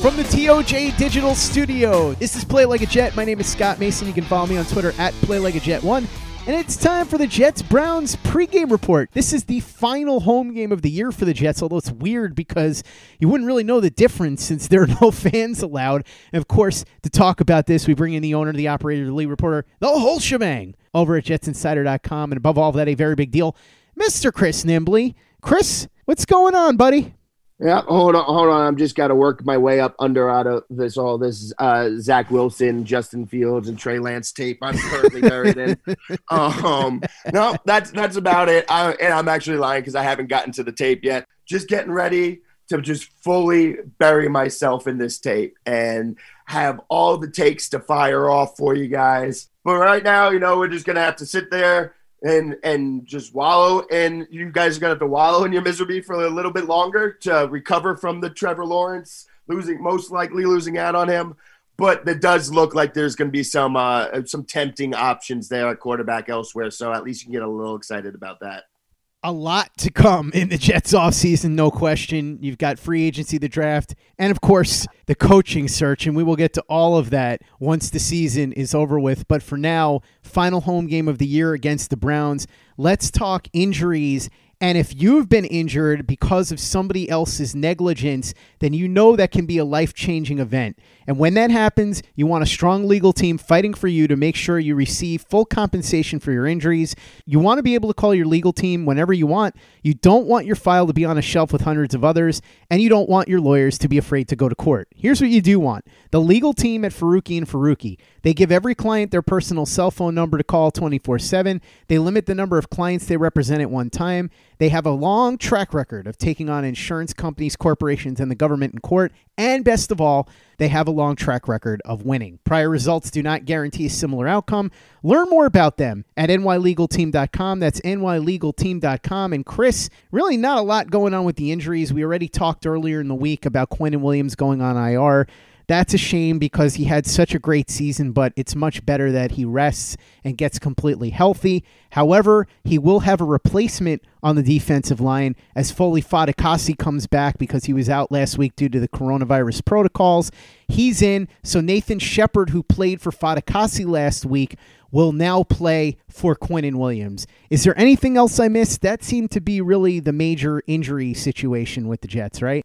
From the TOJ Digital Studio, this is Play Like a Jet. My name is Scott Mason. You can follow me on Twitter at Play Like a Jet One. And it's time for the Jets Browns pregame report. This is the final home game of the year for the Jets, although it's weird because you wouldn't really know the difference since there are no fans allowed. And of course, to talk about this, we bring in the owner, the operator, the lead reporter, the whole shebang over at jetsinsider.com. And above all of that, a very big deal, Mr. Chris Nimbley. Chris, what's going on, buddy? Yeah, hold on, hold on. I'm just got to work my way up under out of this all this uh, Zach Wilson, Justin Fields, and Trey Lance tape. I'm currently buried in. Um, no, that's that's about it. I, and I'm actually lying because I haven't gotten to the tape yet. Just getting ready to just fully bury myself in this tape and have all the takes to fire off for you guys. But right now, you know, we're just gonna have to sit there and and just wallow and you guys are gonna have to wallow in your misery for a little bit longer to recover from the Trevor Lawrence losing most likely losing out on him. But it does look like there's going to be some uh, some tempting options there at quarterback elsewhere. So at least you can get a little excited about that. A lot to come in the Jets offseason, no question. You've got free agency, the draft, and of course, the coaching search. And we will get to all of that once the season is over with. But for now, final home game of the year against the Browns. Let's talk injuries. And if you've been injured because of somebody else's negligence, then you know that can be a life changing event. And when that happens, you want a strong legal team fighting for you to make sure you receive full compensation for your injuries. You want to be able to call your legal team whenever you want. You don't want your file to be on a shelf with hundreds of others, and you don't want your lawyers to be afraid to go to court. Here's what you do want the legal team at Faruqi and Faruqi. They give every client their personal cell phone number to call 24 7. They limit the number of clients they represent at one time. They have a long track record of taking on insurance companies, corporations, and the government in court. And best of all, they have a long track record of winning. Prior results do not guarantee a similar outcome. Learn more about them at nylegalteam.com. That's nylegalteam.com. And Chris, really not a lot going on with the injuries. We already talked earlier in the week about Quinnen Williams going on IR. That's a shame because he had such a great season, but it's much better that he rests and gets completely healthy. However, he will have a replacement on the defensive line as Foley Fatukasi comes back because he was out last week due to the coronavirus protocols. He's in, so Nathan Shepherd, who played for Fatukasi last week, will now play for Quinnen Williams. Is there anything else I missed? That seemed to be really the major injury situation with the Jets, right?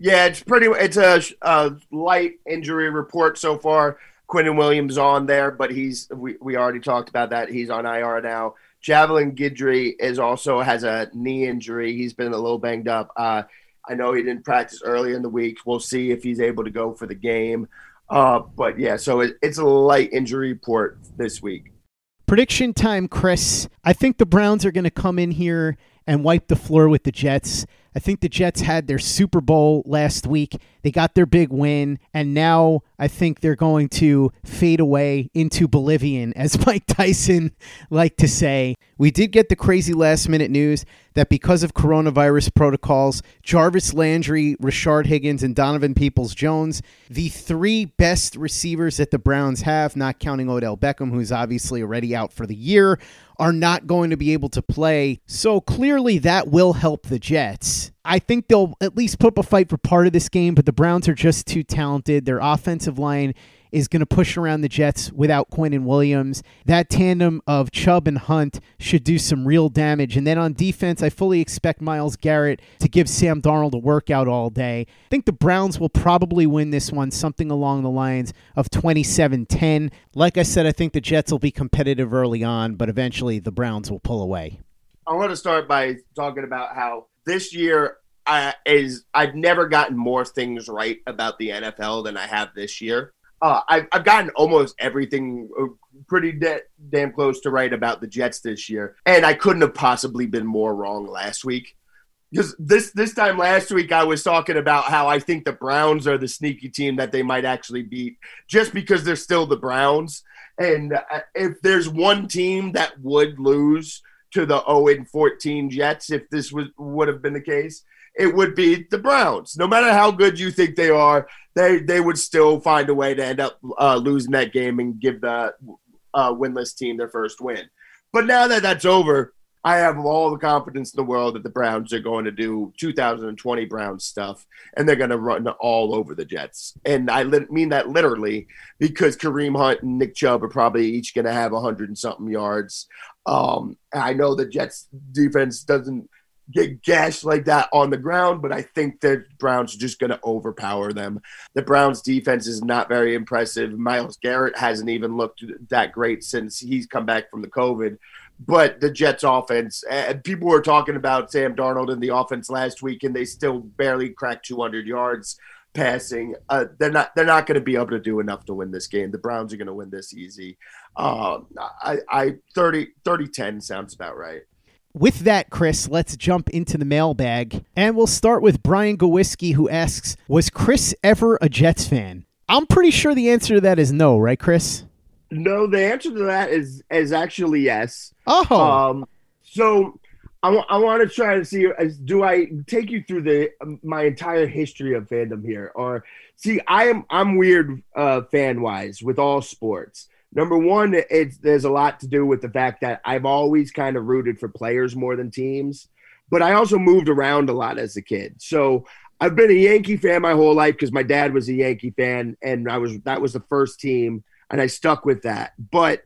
Yeah, it's pretty. It's a, a light injury report so far. Quinnen Williams on there, but he's we, we already talked about that. He's on IR now. Javelin Guidry is also has a knee injury. He's been a little banged up. Uh, I know he didn't practice early in the week. We'll see if he's able to go for the game. Uh, but yeah, so it, it's a light injury report this week. Prediction time, Chris. I think the Browns are going to come in here and wipe the floor with the Jets. I think the Jets had their Super Bowl last week. They got their big win, and now I think they're going to fade away into Bolivian, as Mike Tyson liked to say. We did get the crazy last minute news that because of coronavirus protocols, Jarvis Landry, Rashard Higgins, and Donovan Peoples Jones, the three best receivers that the Browns have, not counting Odell Beckham, who's obviously already out for the year, are not going to be able to play. So clearly that will help the Jets. I think they'll at least put up a fight for part of this game, but the Browns are just too talented. Their offensive line is going to push around the Jets without Quinnen Williams. That tandem of Chubb and Hunt should do some real damage. And then on defense, I fully expect Myles Garrett to give Sam Darnold a workout all day. I think the Browns will probably win this one, something along the lines of 27 10. Like I said, I think the Jets will be competitive early on, but eventually the Browns will pull away. I want to start by talking about how this year uh, is I've never gotten more things right about the NFL than I have this year. Uh, I've, I've gotten almost everything uh, pretty de- damn close to right about the Jets this year, and I couldn't have possibly been more wrong last week. Because this this time last week I was talking about how I think the Browns are the sneaky team that they might actually beat, just because they're still the Browns. And uh, if there's one team that would lose to the 0 14 Jets, if this was would have been the case, it would be the Browns. No matter how good you think they are, they they would still find a way to end up uh, losing that game and give the uh, winless team their first win. But now that that's over, I have all the confidence in the world that the Browns are going to do 2020 Browns stuff, and they're going to run all over the Jets. And I li- mean that literally because Kareem Hunt and Nick Chubb are probably each going to have 100 and something yards. Um, I know the Jets defense doesn't get gashed like that on the ground, but I think the Browns are just going to overpower them. The Browns defense is not very impressive. Myles Garrett hasn't even looked that great since he's come back from the COVID. But the Jets offense, and people were talking about Sam Darnold in the offense last week, and they still barely cracked 200 yards passing. Uh, they're not they're not going to be able to do enough to win this game. The Browns are going to win this easy. Um, I, I 30 30 10 sounds about right. With that, Chris, let's jump into the mailbag. And we'll start with Brian Gowiski, who asks Was Chris ever a Jets fan? I'm pretty sure the answer to that is no, right, Chris? No, the answer to that is is actually yes. Oh. Um, so I, w- I want to try to see do I take you through the my entire history of fandom here or see I am I'm weird uh, fan wise with all sports number one, it's there's a lot to do with the fact that I've always kind of rooted for players more than teams, but I also moved around a lot as a kid. So I've been a Yankee fan my whole life because my dad was a Yankee fan, and I was that was the first team, and I stuck with that. But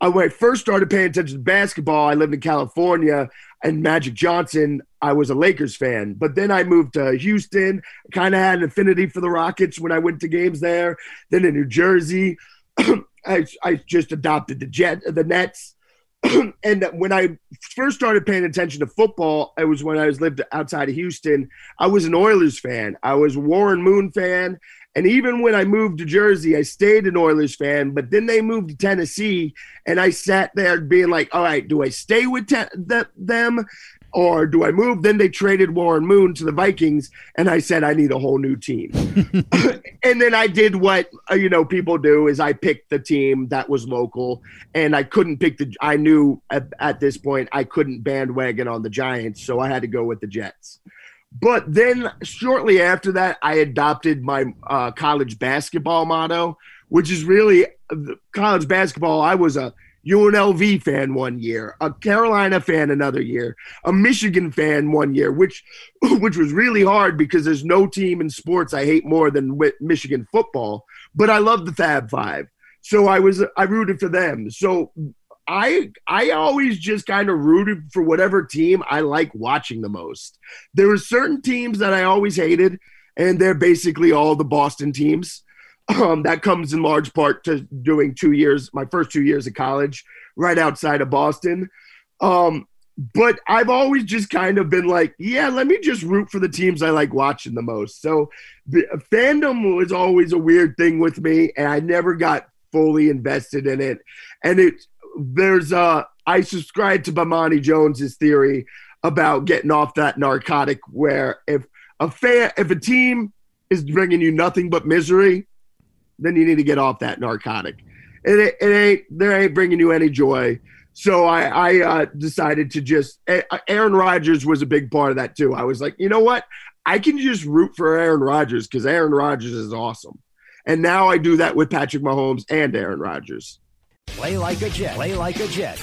when I first started paying attention to basketball, I lived in California, and Magic Johnson, I was a Lakers fan. But then I moved to Houston, kind of had an affinity for the Rockets when I went to games there. Then in New Jersey, I, I just adopted the Jet, the Nets. and when I first started paying attention to football, it was when I was lived outside of Houston. I was an Oilers fan. I was Warren Moon fan. And even when I moved to Jersey, I stayed an Oilers fan. But then they moved to Tennessee, and I sat there being like, "All right, do I stay with te- the, them, or do I move? Then they traded Warren Moon to the Vikings, and I said I need a whole new team. and then I did what uh, you know people do is I picked the team that was local, and I couldn't pick the. I knew at, at this point I couldn't bandwagon on the Giants, so I had to go with the Jets. But then shortly after that, I adopted my uh, college basketball motto, which is really uh, college basketball. I was a UNLV fan one year, a Carolina fan another year, a Michigan fan one year, which which was really hard because there's no team in sports I hate more than Michigan football. But I love the Fab Five, so I was I rooted for them. So I I always just kind of rooted for whatever team I like watching the most. There were certain teams that I always hated, and they're basically all the Boston teams. Um, that comes in large part to doing two years, my first two years of college, right outside of Boston. Um, but I've always just kind of been like, yeah, let me just root for the teams I like watching the most. So the fandom was always a weird thing with me, and I never got fully invested in it. And it there's uh I subscribe to Bomani Jones's theory about getting off that narcotic where if a fan if a team is bringing you nothing but misery, then you need to get off that narcotic. It, it ain't there ain't bringing you any joy. So I, I uh, decided to just Aaron Rodgers was a big part of that too. I was like, you know what? I can just root for Aaron Rodgers because Aaron Rodgers is awesome. And now I do that with Patrick Mahomes and Aaron Rodgers. Play like a Jet. Play like a Jet.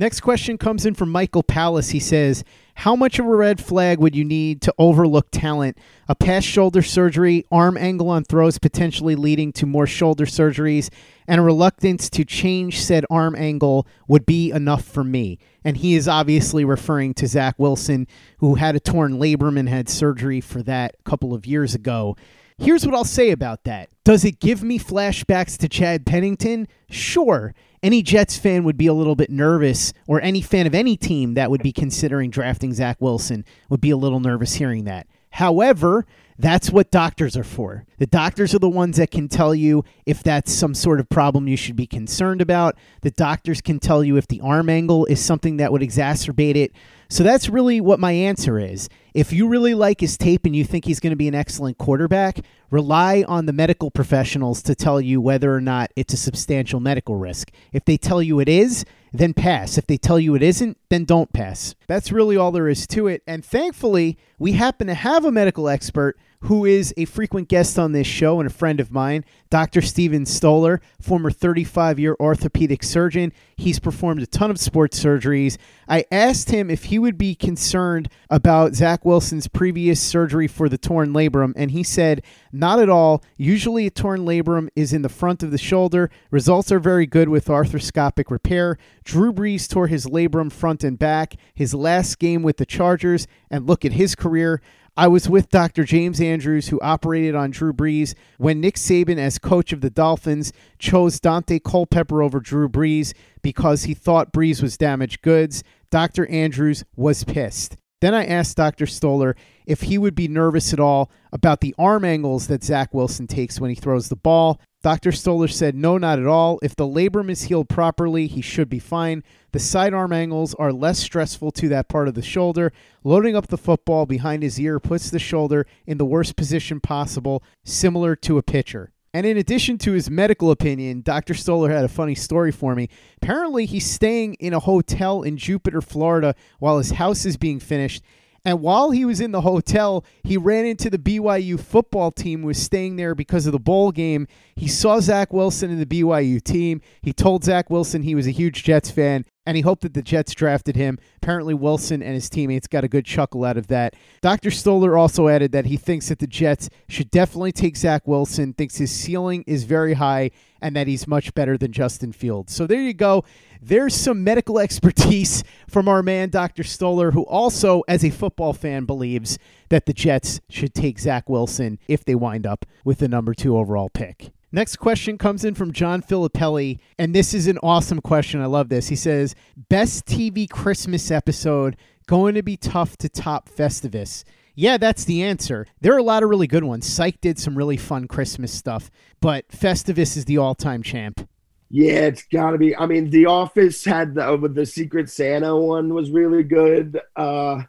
Next question comes in from Michael Palace. He says, How much of a red flag would you need to overlook talent? A past shoulder surgery, arm angle on throws potentially leading to more shoulder surgeries, and a reluctance to change said arm angle would be enough for me. And he is obviously referring to Zach Wilson, who had a torn labrum and had surgery for that a couple of years ago. Here's what I'll say about that. Does it give me flashbacks to Chad Pennington? Sure. Any Jets fan would be a little bit nervous, or any fan of any team that would be considering drafting Zach Wilson would be a little nervous hearing that. However, that's what doctors are for. The doctors are the ones that can tell you if that's some sort of problem you should be concerned about. The doctors can tell you if the arm angle is something that would exacerbate it. So that's really what my answer is. If you really like his tape and you think he's going to be an excellent quarterback, rely on the medical professionals to tell you whether or not it's a substantial medical risk. If they tell you it is, then pass. If they tell you it isn't, then don't pass. That's really all there is to it. And thankfully, we happen to have a medical expert who is a frequent guest on this show and a friend of mine, Dr. Steven Stoller, former 35 year orthopedic surgeon. He's performed a ton of sports surgeries. I asked him if he would be concerned about Zach Wilson's previous surgery for the torn labrum, and he said, Not at all. Usually, a torn labrum is in the front of the shoulder. Results are very good with arthroscopic repair. Drew Brees tore his labrum front and back his last game with the Chargers, and look at his career. I was with Dr. James Andrews, who operated on Drew Brees when Nick Saban, as coach of the Dolphins, chose Daunte Culpepper over Drew Brees because he thought Brees was damaged goods. Dr. Andrews was pissed. Then I asked Dr. Stoller if he would be nervous at all about the arm angles that Zach Wilson takes when he throws the ball. Dr. Stoller said, no, not at all. If the labrum is healed properly, he should be fine. The sidearm angles are less stressful to that part of the shoulder. Loading up the football behind his ear puts the shoulder in the worst position possible, similar to a pitcher. And in addition to his medical opinion, Dr. Stoller had a funny story for me. Apparently, he's staying in a hotel in Jupiter, Florida, while his house is being finished. And while he was in the hotel, he ran into the BYU football team, was staying there because of the bowl game. He saw Zach Wilson in the BYU team. He told Zach Wilson he was a huge Jets fan and he hoped that the Jets drafted him. Apparently, Wilson and his teammates got a good chuckle out of that. Dr. Stoller also added that he thinks that the Jets should definitely take Zach Wilson, thinks his ceiling is very high, and that he's much better than Justin Fields. So there you go. There's some medical expertise from our man, Dr. Stoller, who also, as a football fan, believes that the Jets should take Zach Wilson if they wind up with the number two overall pick. Next question comes in from John Filippelli, and this is an awesome question. I love this. He says, Best TV Christmas episode going to be tough to top Festivus. Yeah, that's the answer. There are a lot of really good ones. Psych did some really fun Christmas stuff, but Festivus is the all time champ. Yeah, it's got to be. I mean, The Office had the, the Secret Santa one was really good. Uh,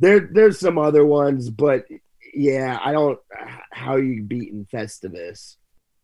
there, there's some other ones, but yeah, I don't. How you beating Festivus?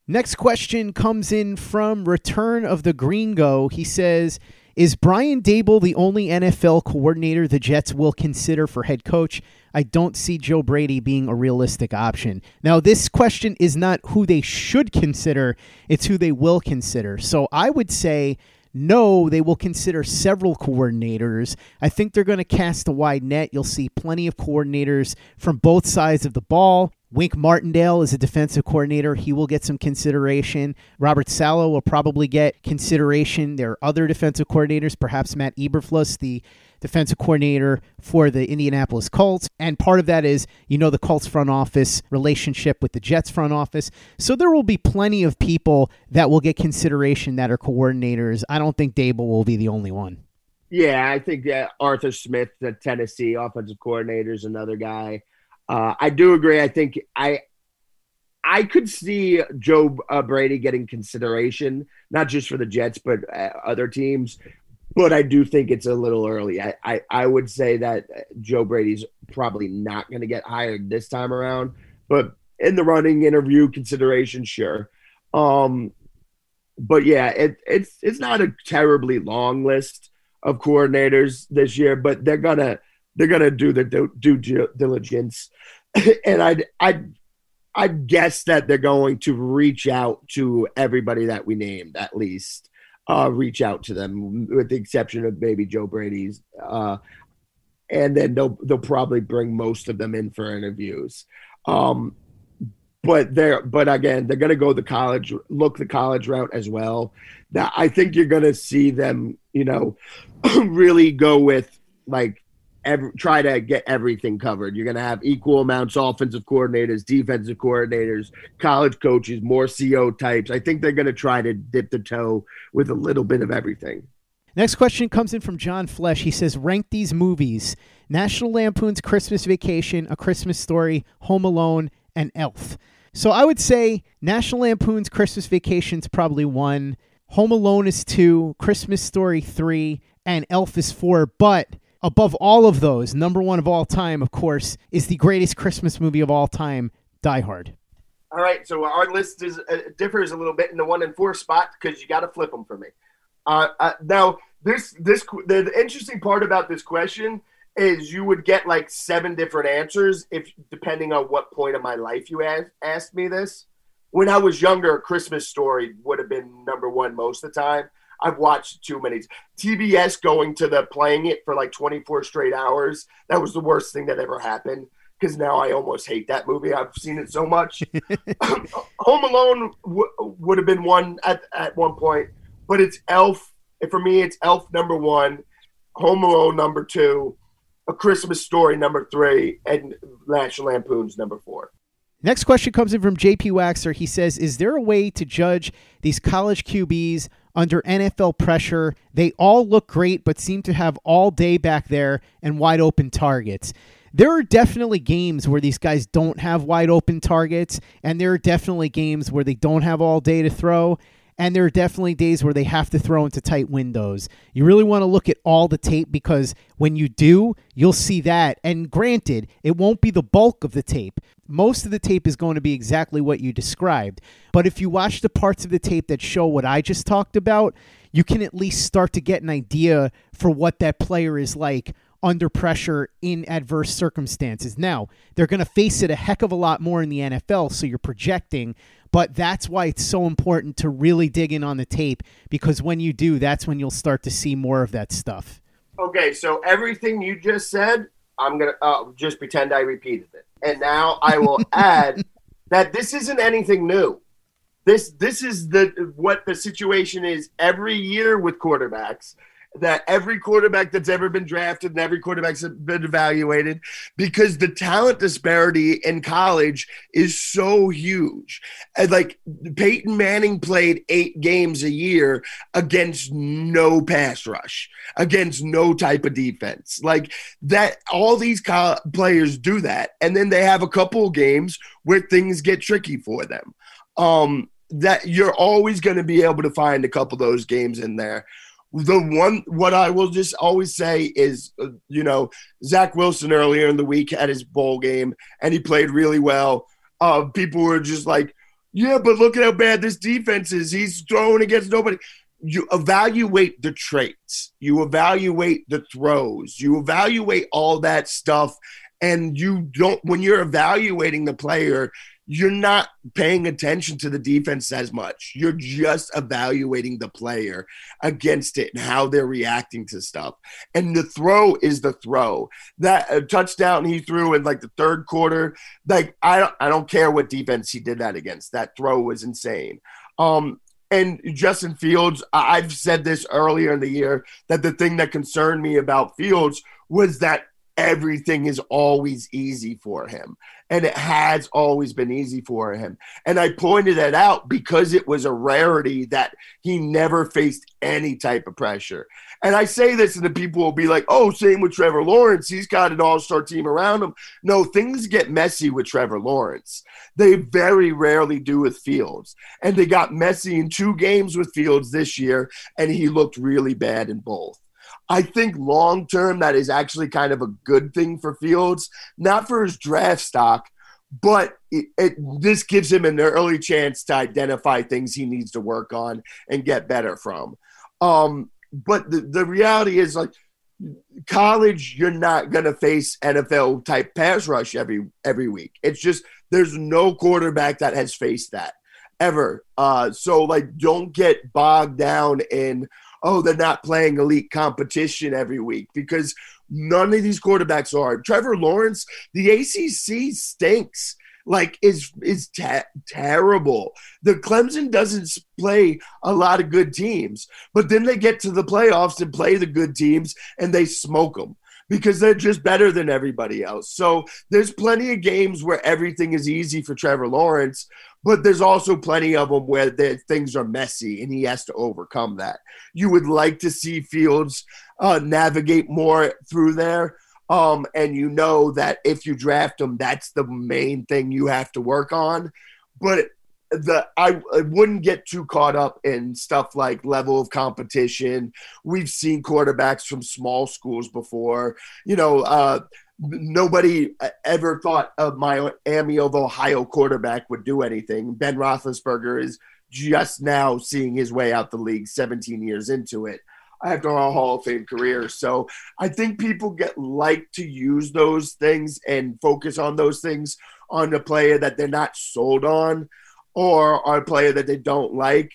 Next question comes in from Return of the Gringo. He says, Is Brian Daboll the only NFL coordinator the Jets will consider for head coach? I don't see Joe Brady being a realistic option. Now, this question is not who they should consider, it's who they will consider. So I would say no, they will consider several coordinators. I think they're going to cast a wide net. You'll see plenty of coordinators from both sides of the ball. Wink Martindale is a defensive coordinator. He will get some consideration. Robert Saleh will probably get consideration. There are other defensive coordinators, perhaps Matt Eberflus, the defensive coordinator for the Indianapolis Colts. And part of that is, you know, the Colts front office relationship with the Jets front office. So there will be plenty of people that will get consideration that are coordinators. I don't think Daboll will be the only one. Yeah, I think that Arthur Smith, the Tennessee offensive coordinator, is another guy. Uh, I do agree. I think I I could see Joe uh, Brady getting consideration, not just for the Jets, but uh, other teams. But I do think it's a little early. I, I, I would say that Joe Brady's probably not going to get hired this time around. But in the running interview consideration, sure. Um, but yeah, it, it's it's not a terribly long list of coordinators this year, but they're gonna they're gonna do the due diligence, and I I I guess that they're going to reach out to everybody that we named at least. uh, reach out to them, with the exception of maybe Joe Brady's. Uh, and then they'll they'll probably bring most of them in for interviews. Um, but they're but again they're going to go the college look the college route as well. Now I think you're going to see them, you know, really go with like every, try to get everything covered. You're going to have equal amounts offensive coordinators, defensive coordinators, college coaches, more CO types. I think they're going to try to dip the toe with a little bit of everything. Next question comes in from John Flesh. He says, Rank these movies National Lampoon's Christmas Vacation, A Christmas Story, Home Alone, and Elf. So I would say National Lampoon's Christmas Vacation is probably one, Home Alone is two, Christmas Story three, and Elf is four. But above all of those, number one of all time, of course, is the greatest Christmas movie of all time, Die Hard. All right, so our list is uh, differs a little bit in the one and four spot because you got to flip them for me. Uh, uh, now, this this the, the interesting part about this question is you would get like seven different answers if depending on what point of my life you asked, asked me this. When I was younger, Christmas Story would have been number one most of the time. I've watched too many. TBS going to the playing it for like 24 straight hours. That was the worst thing that ever happened because now I almost hate that movie. I've seen it so much. Home Alone w- would have been one at, at one point but it's Elf. And for me, it's Elf number one, Home Alone number two, A Christmas Story number three, and National Lampoon's number four. Next question comes in from JP Waxer. He says, Is there a way to judge these college QBs under NFL pressure? They all look great, but seem to have all day back there and wide open targets. There are definitely games where these guys don't have wide open targets, and there are definitely games where they don't have all day to throw. And there are definitely days where they have to throw into tight windows. You really want to look at all the tape because when you do, you'll see that. And granted, it won't be the bulk of the tape. Most of the tape is going to be exactly what you described. But if you watch the parts of the tape that show what I just talked about, you can at least start to get an idea for what that player is like under pressure in adverse circumstances. Now, they're going to face it a heck of a lot more in the NFL, so you're projecting, but that's why it's so important to really dig in on the tape because when you do, that's when you'll start to see more of that stuff. Okay, so everything you just said, I'm gonna uh, just pretend I repeated it, and now I will add that this isn't anything new. This this is the what the situation is every year with quarterbacks that every quarterback that's ever been drafted and every quarterback's been evaluated because the talent disparity in college is so huge. And like Peyton Manning played eight games a year against no pass rush, against no type of defense. Like that, all these co- players do that. And then they have a couple of games where things get tricky for them. Um, that you're always going to be able to find a couple of those games in there the one what I will just always say is, uh, you know, Zach Wilson earlier in the week had his bowl game and he played really well. Uh, people were just like, yeah, but look at how bad this defense is. He's throwing against nobody. You evaluate the traits, you evaluate the throws, you evaluate all that stuff, and you don't. When you're evaluating the player, you're not paying attention to the defense as much. You're just evaluating the player against it and how they're reacting to stuff. And the throw is the throw. That uh, touchdown he threw in like the third quarter, like I don't I don't care what defense he did that against. That throw was insane. Um and Justin Fields, I've said this earlier in the year that the thing that concerned me about Fields was that everything is always easy for him. And it has always been easy for him. And I pointed that out because it was a rarity that he never faced any type of pressure. And I say this, and the people will be like, oh, same with Trevor Lawrence. He's got an all star team around him. No, things get messy with Trevor Lawrence. They very rarely do with Fields. And they got messy in two games with Fields this year, and he looked really bad in both. I think long term that is actually kind of a good thing for Fields, not for his draft stock, but it, it, this gives him an early chance to identify things he needs to work on and get better from. Um, but the, the reality is like college, you're not going to face NFL type pass rush every every week. It's just there's no quarterback that has faced that. ever. Uh, so like, don't get bogged down in oh they're not playing elite competition every week because none of these quarterbacks are. Trevor Lawrence, the ACC stinks like is is ta- terrible. The Clemson doesn't play a lot of good teams, but then they get to the playoffs and play the good teams and they smoke them because they're just better than everybody else. So there's plenty of games where everything is easy for Trevor Lawrence, but there's also plenty of them where things are messy and he has to overcome that. You would like to see Fields uh, navigate more through there. Um, and you know that if you draft him, that's the main thing you have to work on. But the I, I wouldn't get too caught up in stuff like level of competition. We've seen quarterbacks from small schools before. You know, uh, nobody ever thought of Miami of Ohio quarterback would do anything. Ben Roethlisberger is just now seeing his way out the league, 17 years into it after a Hall of Fame career. So I think people get like to use those things and focus on those things on a player that they're not sold on or on a player that they don't like.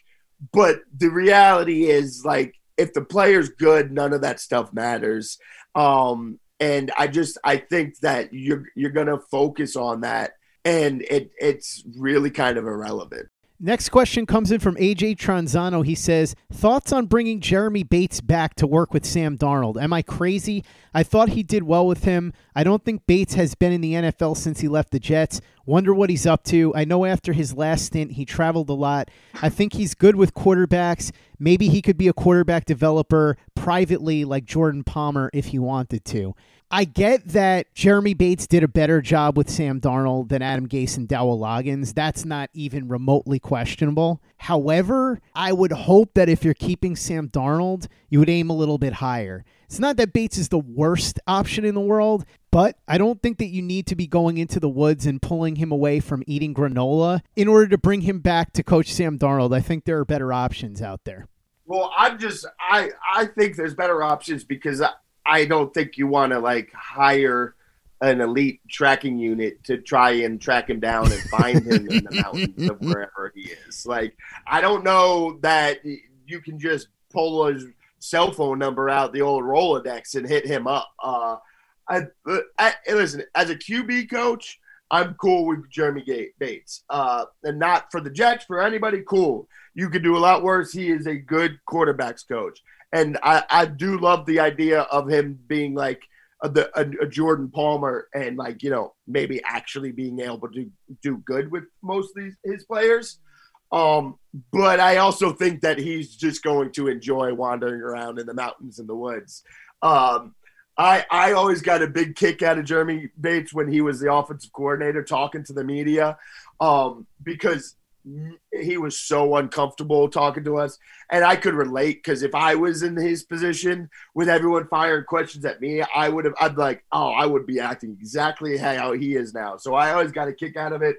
But the reality is like if the player's good, none of that stuff matters. Um, and I just I think that you're you're gonna focus on that and it it's really kind of irrelevant. Next question comes in from AJ Tranzano. He says, Thoughts on bringing Jeremy Bates back to work with Sam Darnold? Am I crazy? I thought he did well with him. I don't think Bates has been in the NFL since he left the Jets. Wonder what he's up to. I know after his last stint, he traveled a lot. I think he's good with quarterbacks. Maybe he could be a quarterback developer privately like Jordan Palmer if he wanted to. I get that Jeremy Bates did a better job with Sam Darnold than Adam Gase and Dowell Loggains. That's not even remotely questionable. However, I would hope that if you're keeping Sam Darnold, you would aim a little bit higher. It's not that Bates is the worst option in the world, but I don't think that you need to be going into the woods and pulling him away from eating granola in order to bring him back to coach Sam Darnold. I think there are better options out there. Well, I'm just I I think there's better options because I I don't think you want to like hire an elite tracking unit to try and track him down and find him in the mountains of wherever he is. Like, I don't know that you can just pull his cell phone number out the old Rolodex and hit him up. Uh, I, I listen as a QB coach. I'm cool with Jeremy Bates, uh, and not for the Jets. For anybody, cool. You could do a lot worse. He is a good quarterbacks coach and I, I do love the idea of him being like a, the, a, a, Jordan Palmer and like you know maybe actually being able to do good with most of these his players. Um, but I also think that he's just going to enjoy wandering around in the mountains and the woods. Um, I I always got a big kick out of Jeremy Bates when he was the offensive coordinator talking to the media, um, because he was so uncomfortable talking to us. And i could relate because if i was in his position with everyone firing questions at me i would have i'd like oh i would be acting exactly how he is now. So i always got a kick out of it.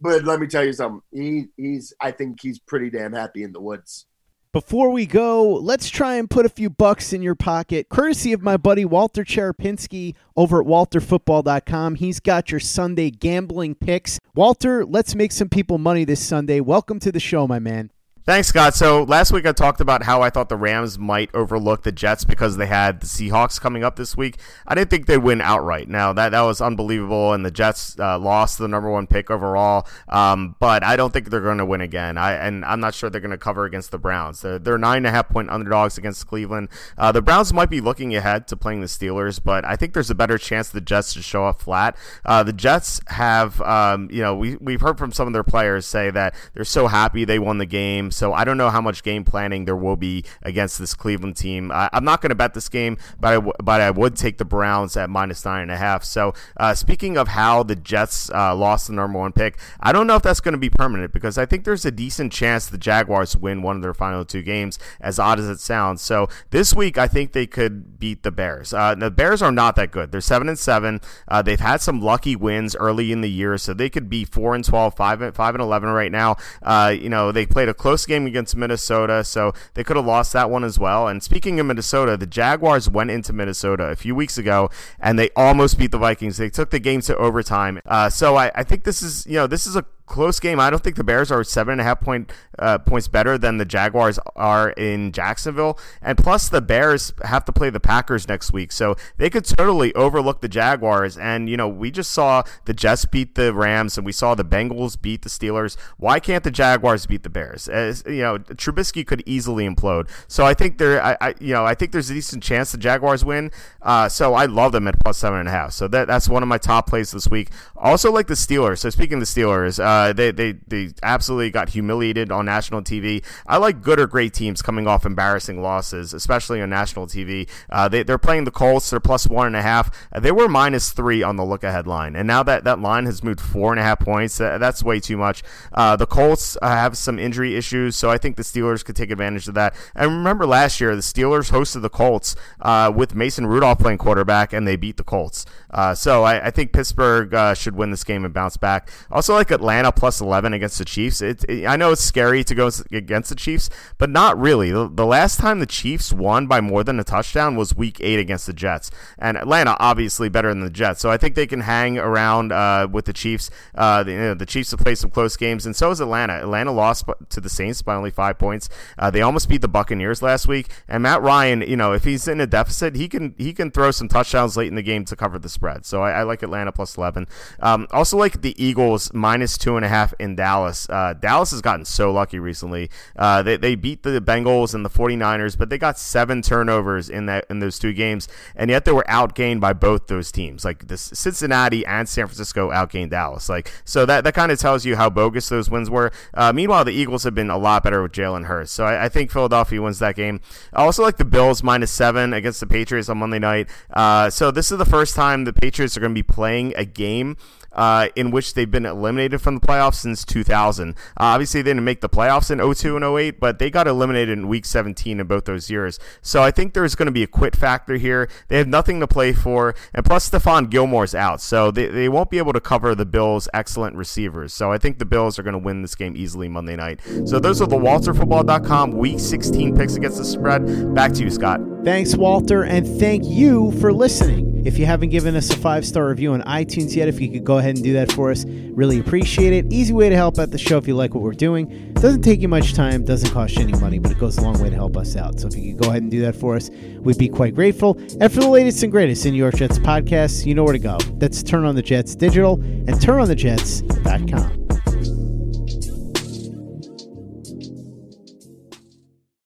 But let me tell you something. He he's i think he's pretty damn happy in the woods before we go, let's try and put a few bucks in your pocket, courtesy of my buddy Walter Cherepinsky over at walterfootball.com. He's got your Sunday gambling picks. Walter, let's make some people money this Sunday. Welcome to the show, my man. Thanks, Scott. So last week I talked about how I thought the Rams might overlook the Jets because they had the Seahawks coming up this week. I didn't think they'd win outright. Now that that was unbelievable, and the Jets uh, lost the number one pick overall. Um, but I don't think they're going to win again. I and I'm not sure they're going to cover against the Browns. They're, they're nine and a half point underdogs against Cleveland. Uh, the Browns might be looking ahead to playing the Steelers, but I think there's a better chance the Jets to show up flat. Uh, the Jets have, um, you know, we we've heard from some of their players say that they're so happy they won the game so I don't know how much game planning there will be against this Cleveland team. I, am not going to bet this game, but I, w- but I would take the Browns at minus nine and a half. So uh, speaking of how the Jets uh, lost the number one pick, I don't know if that's going to be permanent because I think there's a decent chance the Jaguars win one of their final two games, as odd as it sounds. So this week, I think they could beat the Bears. Uh, the Bears are not that good. They're seven and seven. Uh, they've had some lucky wins early in the year, so they could be four and 12, five and five and eleven right now. Uh, you know, they played a close game against against Minnesota, so they could have lost that one as well. And speaking of Minnesota, the Jaguars went into Minnesota a few weeks ago and they almost beat the Vikings. They took the game to overtime. Uh, so I, I think this is you know this is a close game. I don't think the Bears are seven and a half point uh, points better than the Jaguars are in Jacksonville, and plus the Bears have to play the Packers next week, so they could totally overlook the Jaguars. And you know, we just saw the Jets beat the Rams, and we saw the Bengals beat the Steelers. Why can't the Jaguars beat the Bears? As, you know, Trubisky could easily implode. So I think there, I, I you know, I think there's a decent chance the Jaguars win. Uh, so I love them at plus seven and a half. So that that's one of my top plays this week. Also like the Steelers. So speaking of the Steelers, uh, they they they absolutely got humiliated on national TV. I like good or great teams coming off embarrassing losses, especially on national TV. Uh, they they're playing the Colts. They're plus one and a half. Uh, they were minus three on the look ahead line, and now that that line has moved four and a half points. that's way too much. Uh, the Colts uh, have some injury issues, so I think the Steelers could take advantage of that. And remember last year, the Steelers hosted the Colts with Mason Rudolph playing quarterback, and they beat the Colts. so I, I, think Pittsburgh should win this game and bounce back. Also, like Atlanta plus 11 against the Chiefs. It, it, I know it's scary to go against the Chiefs, but not really. The, the, last time the Chiefs won by more than a touchdown was Week Eight against the Jets, and Atlanta obviously better than the Jets. So I think they can hang around uh, with the Chiefs. Uh, the, you know, the, Chiefs have played some close games, and so is Atlanta. Atlanta lost to the Saints by only five points. Uh, they almost beat the Buccaneers last week, and Matt Ryan, you know, if he's in a deficit, he can he can throw some touchdowns late in the game to cover the spread. So I, I like Atlanta plus 11. Um, also like the Eagles minus two and a half in Dallas. Uh, Dallas has gotten so lucky recently. Uh, they, they beat the Bengals and the 49ers, but they got seven turnovers in that in those two games, and yet they were outgained by both those teams. Like the Cincinnati and San Francisco outgained Dallas. Like so that that kind of tells you how bogus those wins were. Uh, meanwhile, the Eagles have been a lot better with Jalen Hurts. So I, I, think Philadelphia wins that game. I also like the Bills minus seven against the Patriots on Monday night. Uh, so this is the first time the Patriots are going to be playing a game uh, in which they've been eliminated from the playoffs since 2000. Uh, obviously, they didn't make the playoffs in 02 and 08, but they got eliminated in week 17 in both those years. So I think there's going to be a quit factor here. They have nothing to play for, and plus Stephon Gilmore's out, so they, they won't be able to cover the Bills' excellent receivers. So I think the Bills are going to win this game easily Monday night. So those are the WalterFootball.com Week 16 picks against the spread. Back to you, Scott. Thanks, Walter, and thank you for listening. If you haven't given us a five star review on iTunes yet, if you could go ahead and do that for us, really appreciate it. Easy way to help out the show if you like what we're doing. Doesn't take you much time, doesn't cost you any money, but it goes a long way to help us out. So if you could go ahead and do that for us, we'd be quite grateful. And for the latest and greatest in New York Jets podcasts, you know where to go. That's Turn on the Jets Digital and turnonthejets.com.